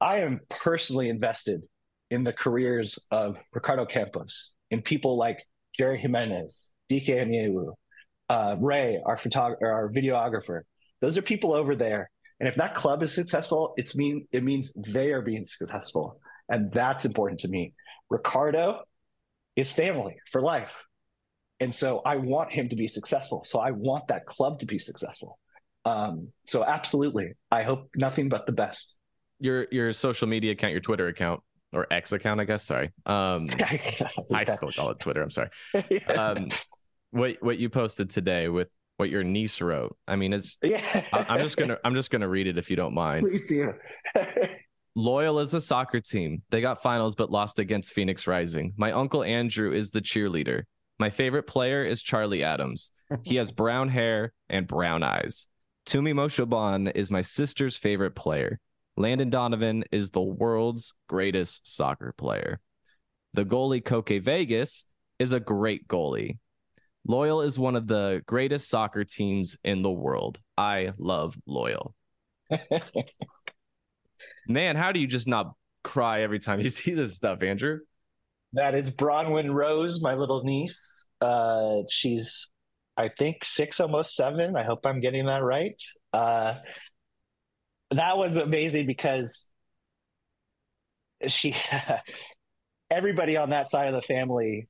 I am personally invested in the careers of Ricardo Campos, in people like Jerry Jimenez, DK Onyewu, uh, Ray, our photographer, our videographer. Those are people over there and if that club is successful, it's mean it means they are being successful. And that's important to me. Ricardo is family for life. And so I want him to be successful. So I want that club to be successful. Um, so absolutely. I hope nothing but the best. Your your social media account, your Twitter account or X account, I guess. Sorry. Um I still call it Twitter. I'm sorry. Um what what you posted today with what your niece wrote. I mean, it's yeah. I, am just gonna I'm just gonna read it if you don't mind. Please do. Loyal as a soccer team. They got finals but lost against Phoenix Rising. My uncle Andrew is the cheerleader. My favorite player is Charlie Adams. He has brown hair and brown eyes. Tumi Moshobane is my sister's favorite player. Landon Donovan is the world's greatest soccer player. The goalie Koke Vegas is a great goalie. Loyal is one of the greatest soccer teams in the world. I love Loyal. Man, how do you just not cry every time you see this stuff, Andrew? That is Bronwyn Rose, my little niece. Uh, she's, I think, six, almost seven. I hope I'm getting that right. Uh, that was amazing because she, everybody on that side of the family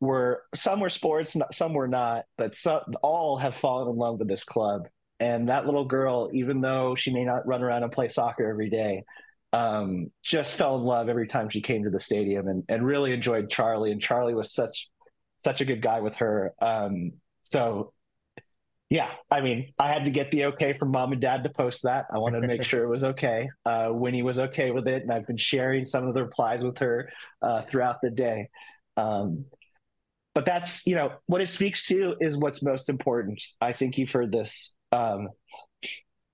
were some were sports, some were not, but some all have fallen in love with this club. And that little girl, even though she may not run around and play soccer every day, um, just fell in love every time she came to the stadium and, and really enjoyed Charlie. And Charlie was such such a good guy with her. Um, so yeah, I mean, I had to get the okay from mom and dad to post that. I wanted to make sure it was okay. Uh, Winnie was okay with it, and I've been sharing some of the replies with her uh, throughout the day. Um, but that's you know what it speaks to is what's most important. I think you've heard this. Um,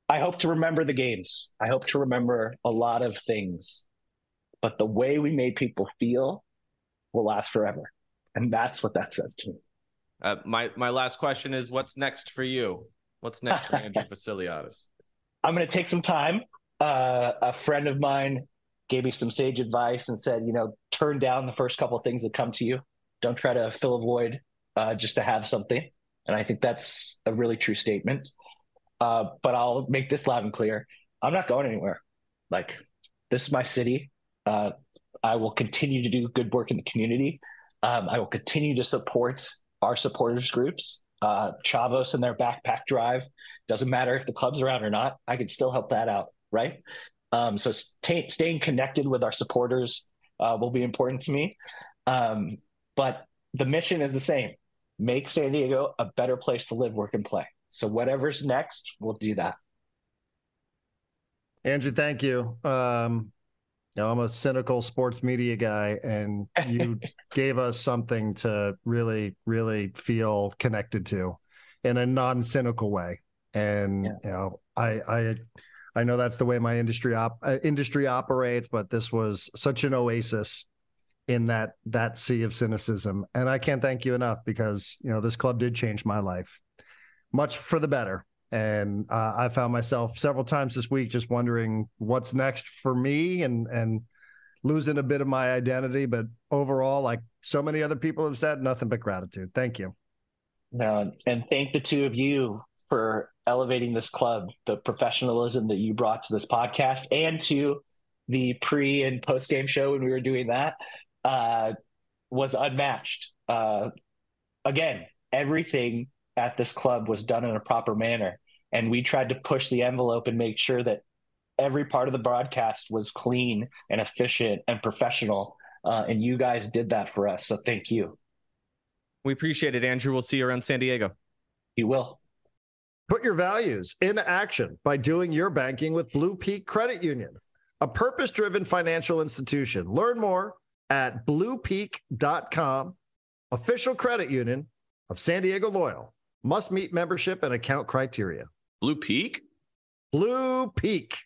I hope to remember the games. I hope to remember a lot of things, but the way we made people feel will last forever, and that's what that says to me. Uh, my my last question is, what's next for you? What's next for Andrew Vassiliadis? I'm going to take some time. Uh, a friend of mine gave me some sage advice and said, you know, turn down the first couple of things that come to you. Don't try to fill a void uh, just to have something. And I think that's a really true statement. Uh, but I'll make this loud and clear. I'm not going anywhere. Like, this is my city. Uh, I will continue to do good work in the community. Um, I will continue to support our supporters groups. Uh, Chavos and their backpack drive doesn't matter if the club's around or not. I can still help that out, right? Um, so stay, staying connected with our supporters uh, will be important to me. Um, but the mission is the same: make San Diego a better place to live, work, and play. So whatever's next, we'll do that. Andrew, thank you. Um, know, I'm a cynical sports media guy, and you gave us something to really, really feel connected to in a non-cynical way. And yeah. you know, I, I, I know that's the way my industry op uh, industry operates, but this was such an oasis in that that sea of cynicism, and I can't thank you enough because you know this club did change my life, much for the better. And uh, I found myself several times this week just wondering what's next for me and and losing a bit of my identity. But overall, like so many other people have said, nothing but gratitude. Thank you. No, and thank the two of you for elevating this club, the professionalism that you brought to this podcast and to the pre and post game show when we were doing that uh, was unmatched. Uh, again, everything at this club was done in a proper manner and we tried to push the envelope and make sure that every part of the broadcast was clean and efficient and professional. Uh, and you guys did that for us. So thank you. We appreciate it, Andrew. We'll see you around San Diego. You will. Put your values in action by doing your banking with Blue Peak Credit Union, a purpose driven financial institution. Learn more at bluepeak.com, official credit union of San Diego Loyal. Must meet membership and account criteria. Blue Peak? Blue Peak.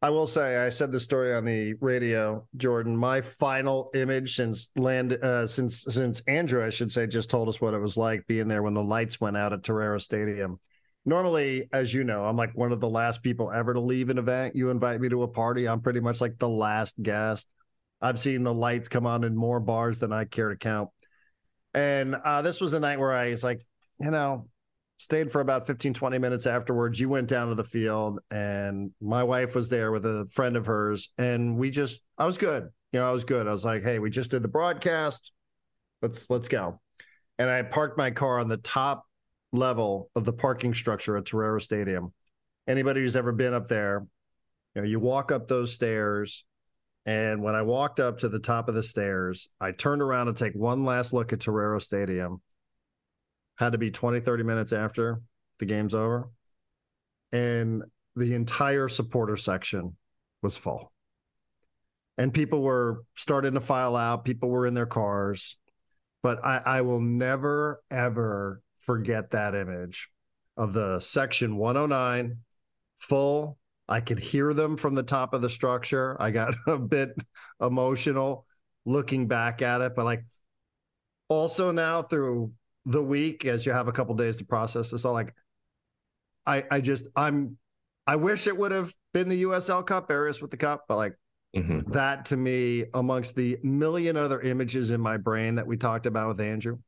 I will say, I said the story on the radio, Jordan. My final image since land, uh, since since Andrew, I should say, just told us what it was like being there when the lights went out at Torero Stadium. Normally, as you know, I'm like one of the last people ever to leave an event. You invite me to a party, I'm pretty much like the last guest. I've seen the lights come on in more bars than I care to count. And uh, this was a night where I was like, you know, stayed for about 15, 20 minutes afterwards. You went down to the field, and my wife was there with a friend of hers. And we just, I was good. You know, I was good. I was like, hey, we just did the broadcast. Let's, let's go. And I parked my car on the top level of the parking structure at Torero Stadium. Anybody who's ever been up there, you know, you walk up those stairs. And when I walked up to the top of the stairs, I turned around to take one last look at Torero Stadium had to be 20, 30 minutes after the game's over. And the entire supporter section was full. And people were starting to file out, people were in their cars. But I, I will never, ever forget that image of the section 109 full. I could hear them from the top of the structure. I got a bit emotional looking back at it, but like also now through the week as you have a couple days to process this all like i i just i'm i wish it would have been the usl cup areas with the cup but like mm-hmm. that to me amongst the million other images in my brain that we talked about with andrew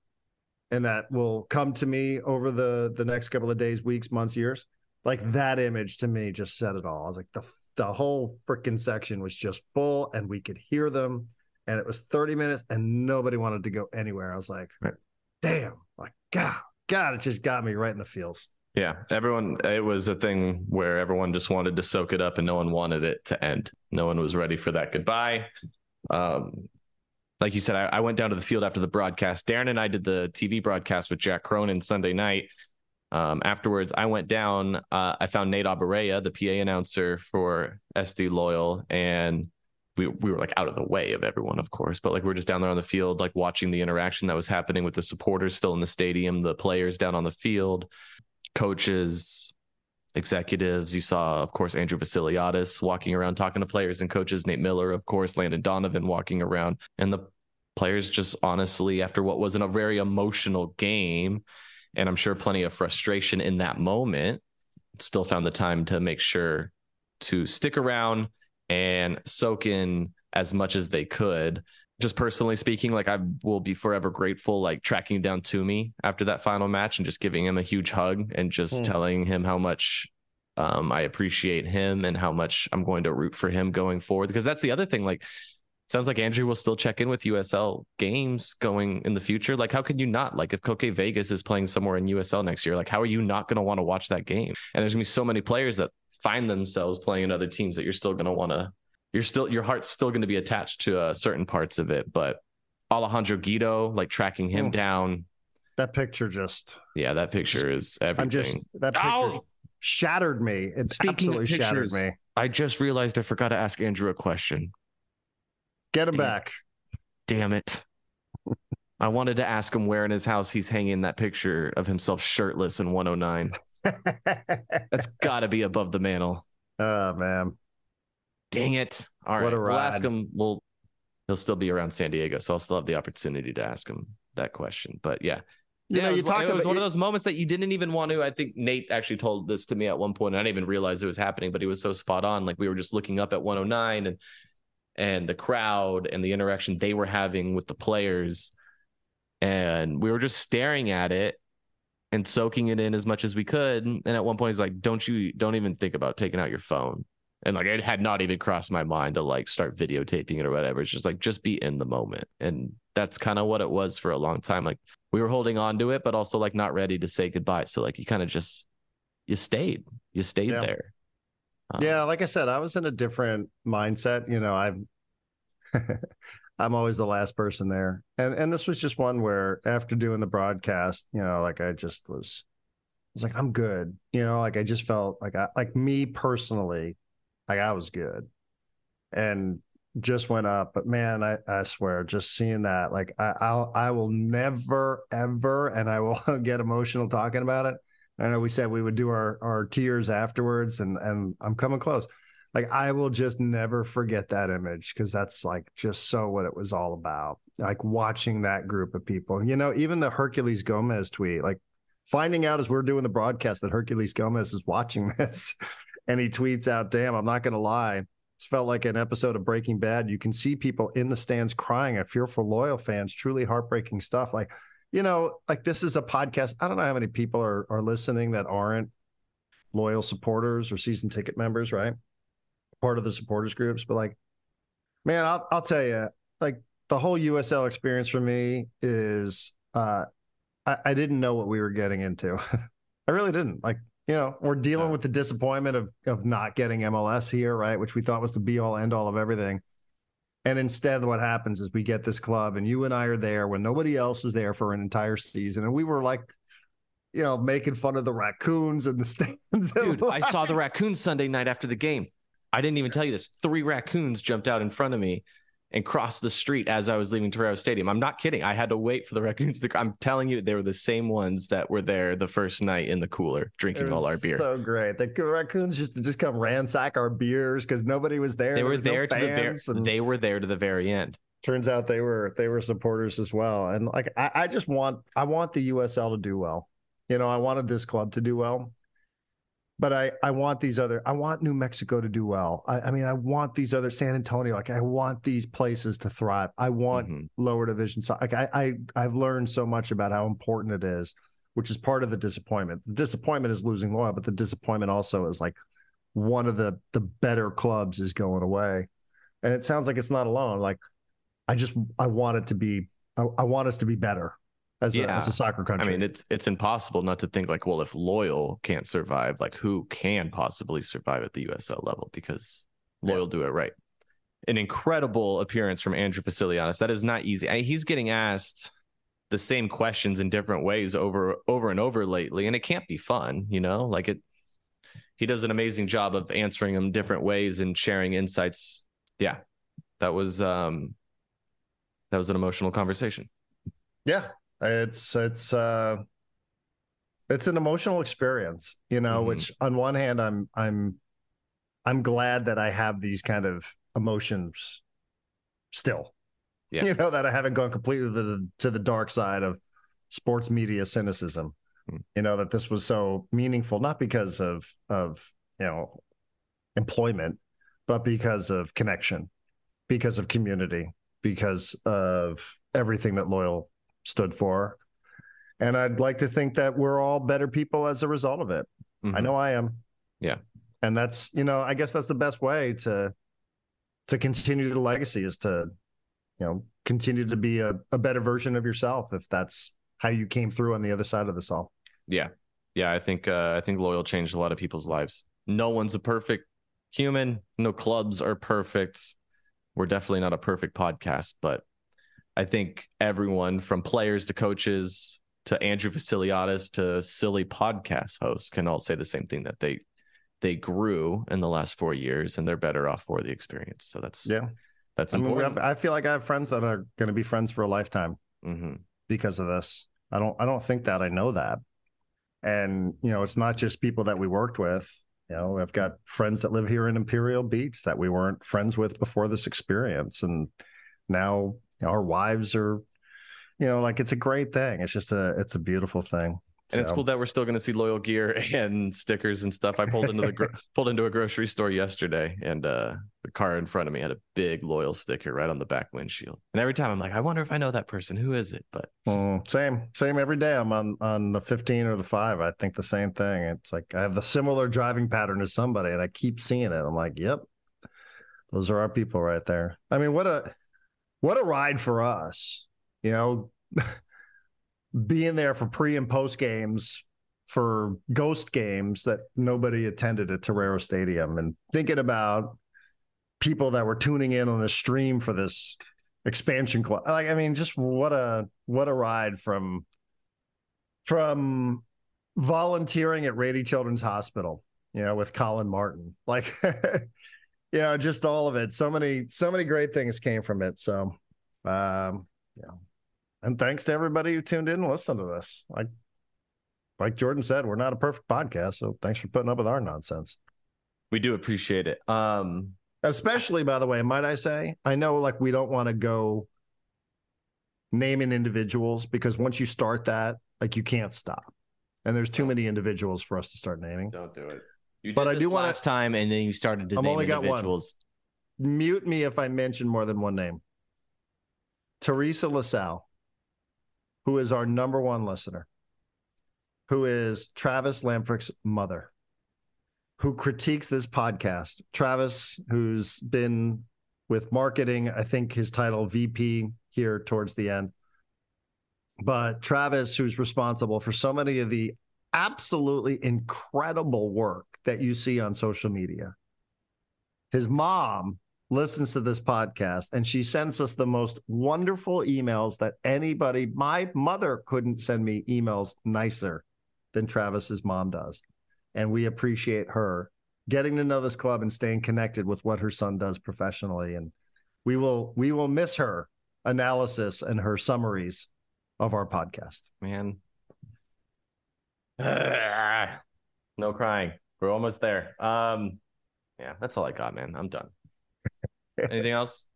and that will come to me over the the next couple of days weeks months years like that image to me just said it all. I was like the the whole freaking section was just full and we could hear them and it was 30 minutes and nobody wanted to go anywhere. I was like right. damn, like God, God, it just got me right in the feels. Yeah, everyone. It was a thing where everyone just wanted to soak it up, and no one wanted it to end. No one was ready for that goodbye. Um, like you said, I, I, went down to the field after the broadcast. Darren and I did the TV broadcast with Jack Cronin Sunday night. Um, afterwards, I went down. Uh, I found Nate Abaurrea, the PA announcer for SD Loyal, and we we were like out of the way of everyone, of course, but like we are just down there on the field, like watching the interaction that was happening with the supporters still in the stadium, the players down on the field, coaches, executives. You saw, of course, Andrew Vassiliadis walking around talking to players and coaches, Nate Miller, of course, Landon Donovan walking around, and the players just honestly, after what wasn't a very emotional game, and I'm sure plenty of frustration in that moment, still found the time to make sure to stick around and soak in as much as they could. Just personally speaking, like I will be forever grateful, like tracking down Tumi after that final match and just giving him a huge hug and just mm. telling him how much um, I appreciate him and how much I'm going to root for him going forward. Because that's the other thing. Like, sounds like Andrew will still check in with USL games going in the future. Like, how can you not? Like, if Koke Vegas is playing somewhere in USL next year, like, how are you not going to want to watch that game? And there's gonna be so many players that find themselves playing in other teams that you're still going to want to you're still your heart's still going to be attached to uh, certain parts of it but Alejandro Guido like tracking him oh, down. That picture just yeah that picture is everything I'm just that picture oh! shattered me. It Speaking absolutely pictures, shattered me. I just realized I forgot to ask Andrew a question. Get him Damn. back. Damn it. I wanted to ask him where in his house he's hanging that picture of himself shirtless in 109 That's got to be above the mantle. Oh man, dang it! All right, we'll ask him. We'll he'll still be around San Diego, so I'll still have the opportunity to ask him that question. But yeah, you yeah, know, you was, talked it was about, one of those moments that you didn't even want to. I think Nate actually told this to me at one point, and I didn't even realize it was happening. But he was so spot on. Like we were just looking up at 109 and and the crowd and the interaction they were having with the players, and we were just staring at it and soaking it in as much as we could. And at one point, he's like, "Don't you? Don't even think about taking out your phone." And like, it had not even crossed my mind to like start videotaping it or whatever. It's just like, just be in the moment, and that's kind of what it was for a long time. Like we were holding on to it, but also like not ready to say goodbye. So like, you kind of just you stayed, you stayed yeah. there. Um, yeah, like I said, I was in a different mindset. You know, I've I'm always the last person there. And and this was just one where after doing the broadcast, you know, like I just was I was like, I'm good. You know, like I just felt like I like me personally, like I was good. And just went up. But man, I, I swear, just seeing that, like I I'll I will never ever and I will get emotional talking about it. I know we said we would do our our tears afterwards and and I'm coming close like I will just never forget that image because that's like just so what it was all about. Like watching that group of people, you know, even the Herculez Gomez tweet, like finding out as we're doing the broadcast that Herculez Gomez is watching this and he tweets out, damn, I'm not going to lie. It's felt like an episode of Breaking Bad. You can see people in the stands crying. I fear for loyal fans, truly heartbreaking stuff. Like, you know, like this is a podcast. I don't know how many people are, are listening that aren't loyal supporters or season ticket members, right? Part of the supporters groups, but like, man, I'll I'll tell you, like the whole USL experience for me is uh I, I didn't know what we were getting into. I really didn't. Like, you know, we're dealing with the disappointment of of not getting MLS here, right? Which we thought was the be all end all of everything. And instead, what happens is we get this club, and you and I are there when nobody else is there for an entire season. And we were like, you know, making fun of the raccoons and the stands. Dude, I saw the raccoons Sunday night after the game. I didn't even tell you this. Three raccoons jumped out in front of me and crossed the street as I was leaving Torero Stadium. I'm not kidding. I had to wait for the raccoons to. I'm telling you, they were the same ones that were there the first night in the cooler drinking all our beer. So great. The raccoons just just come ransack our beers because nobody was there. They were there, no to the very. And... They were there to the very end. Turns out they were they were supporters as well. And like I, I just want I want the USL to do well. You know, I wanted this club to do well but I, I want these other I want New Mexico to do well. I, I, mean I want these other San Antonio like I want these places to thrive. I want mm-hmm. lower division so like I, I I've learned so much about how important it is, which is part of the disappointment. The disappointment is losing Loyal, but the disappointment also is like one of the the better clubs is going away, and it sounds like it's not alone. Like I just I want it to be I, I want us to be better as, yeah. a, as a soccer country. I mean, it's it's impossible not to think like, well, if Loyal can't survive, like who can possibly survive at the USL level? Because Loyal yeah. do it right. An incredible appearance from Andrew Vassiliadis. That is not easy. I, he's getting asked the same questions in different ways over over and over lately, and it can't be fun, you know. Like it, he does an amazing job of answering them different ways and sharing insights. Yeah, that was um that was an emotional conversation. Yeah, it's it's uh it's an emotional experience, you know, Mhm. which on one hand I'm I'm I'm glad that I have these kind of emotions still. Yeah. You know, that I haven't gone completely to the to the dark side of sports media cynicism. Mm. You know, that this was so meaningful, not because of of, you know, employment, but because of connection, because of community, because of everything that Loyal stood for. And I'd like to think that we're all better people as a result of it. I Mhm. know I am. Yeah. And that's, you know, I guess that's the best way to to continue the legacy is to, you know, continue to be a, a better version of yourself if that's how you came through on the other side of this all. Yeah. Yeah, I think uh, I think loyal changed a lot of people's lives. No one's a perfect human. No clubs are perfect. We're definitely not a perfect podcast, but I think everyone from players to coaches to Andrew Vassiliadis to silly podcast hosts can all say the same thing that they they grew in the last four years and they're better off for the experience. So that's Yeah. that's I mean, have, important. I feel like I have friends that are going to be friends for a lifetime Mhm. because of this. I don't I don't think that I know that. And you know, it's not just people that we worked with. You know, I've got friends that live here in Imperial Beach that we weren't friends with before this experience. And now know, our wives are, you know, like it's a great thing. It's just a it's a beautiful thing. And it's cool that we're still going to see loyal gear and stickers and stuff. I pulled into the gro- pulled into a grocery store yesterday, and uh, the car in front of me had a big loyal sticker right on the back windshield. And every time I'm like, I wonder if I know that person. Who is it? But mm, same, same every day. I'm on on the 15 or the five. I think the same thing. It's like I have the similar driving pattern as somebody, and I keep seeing it. I'm like, yep, those are our people right there. I mean, what a what a ride for us, you know, being there for pre and post games for ghost games that nobody attended at Torero Stadium and thinking about people that were tuning in on the stream for this expansion club. Like, I mean, just what a what a ride from from volunteering at Rady Children's Hospital, you know, with Collin Martin. Like you know, just all of it. So many, so many great things came from it. So um, yeah. And thanks to everybody who tuned in and listened to this. Like like Jordan said, we're not a perfect podcast, so thanks for putting up with our nonsense. we do appreciate it. Um, Especially, by the way, might I say, I know like we don't want to go naming individuals because once you start that, like you can't stop. And there's too many individuals for us to start naming. don't do it. You But I do wanna- last time, and then you started to I've name only got one. individuals. Mute me if I mention more than one name. Teresa LaSalle, who is our number one listener, who is Travis Lamprick's mother, who critiques this podcast. Travis, who's been with marketing, I think his title VP here towards the end. But Travis, who's responsible for so many of the absolutely incredible work that you see on social media. His mom listens to this podcast and she sends us the most wonderful emails that anybody, my mother couldn't send me emails nicer than Travis's mom does. And we appreciate her getting to know this club and staying connected with what her son does professionally. And we will we will miss her analysis and her summaries of our podcast. Man. Ah, no crying. We're almost there. Um, yeah, that's all I got, man. I'm done. Anything else?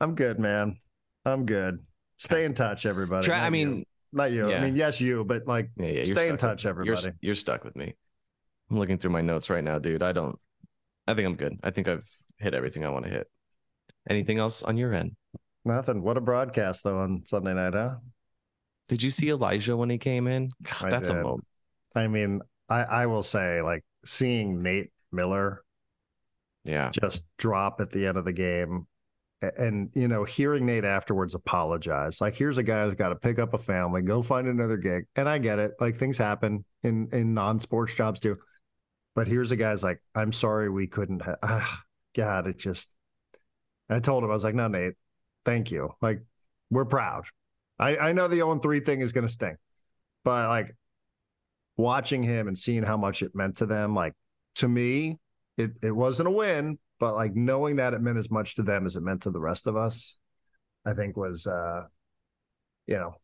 I'm good, man. I'm good. Stay in touch, everybody. Tra- Not I you. mean, not you. I mean, yes, you, but like yeah, yeah. Stay in touch, with- everybody. You're, you're stuck with me. I'm looking through my notes right now, dude. I don't. I think I'm good. I think I've hit everything I want to hit. Anything else on your end? Nothing. What a broadcast though on Sunday night, huh? Did you see Elijah when he came in? God, I that's a moment. I mean, I, I will say, like seeing Nate Miller Yeah. just drop at the end of the game, and you know, hearing Nate afterwards apologize. Like, here's a guy who's got to pick up a family, go find another gig, and I get it. Like things happen in in non sports jobs too. But here's a guy's like, I'm sorry we couldn't. Ha- ah, God, it just. I told him I was like, no, Nate, thank you. Like, we're proud. I I know the 0 3 thing is going to sting, but like watching him and seeing how much it meant to them, like to me, it it wasn't a win, but like knowing that it meant as much to them as it meant to the rest of us, I think was, uh, you know,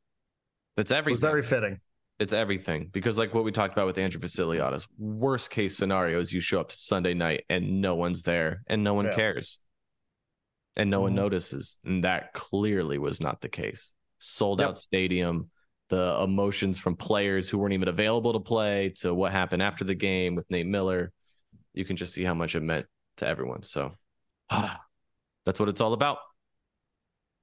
was everything. very fitting. it's everything because like what we talked about with Andrew Vassiliadis, worst case scenario is you show up to Sunday night and no one's there and no one Yeah. cares. And no one Mhm. notices. And that clearly was not the case. Sold Yep. out stadium, the emotions from players who weren't even available to play to what happened after the game with Nate Miller. You can just see how much it meant to everyone. So that's what it's all about.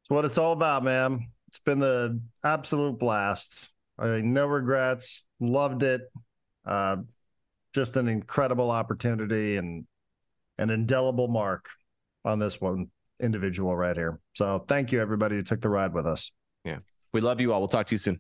It's what it's all about, man. It's been the absolute blast. I mean, no regrets. Loved it. Uh, just an incredible opportunity and an indelible mark on this one individual right here. So thank you everybody who took the ride with us. Yeah. We love you all. We'll talk to you soon.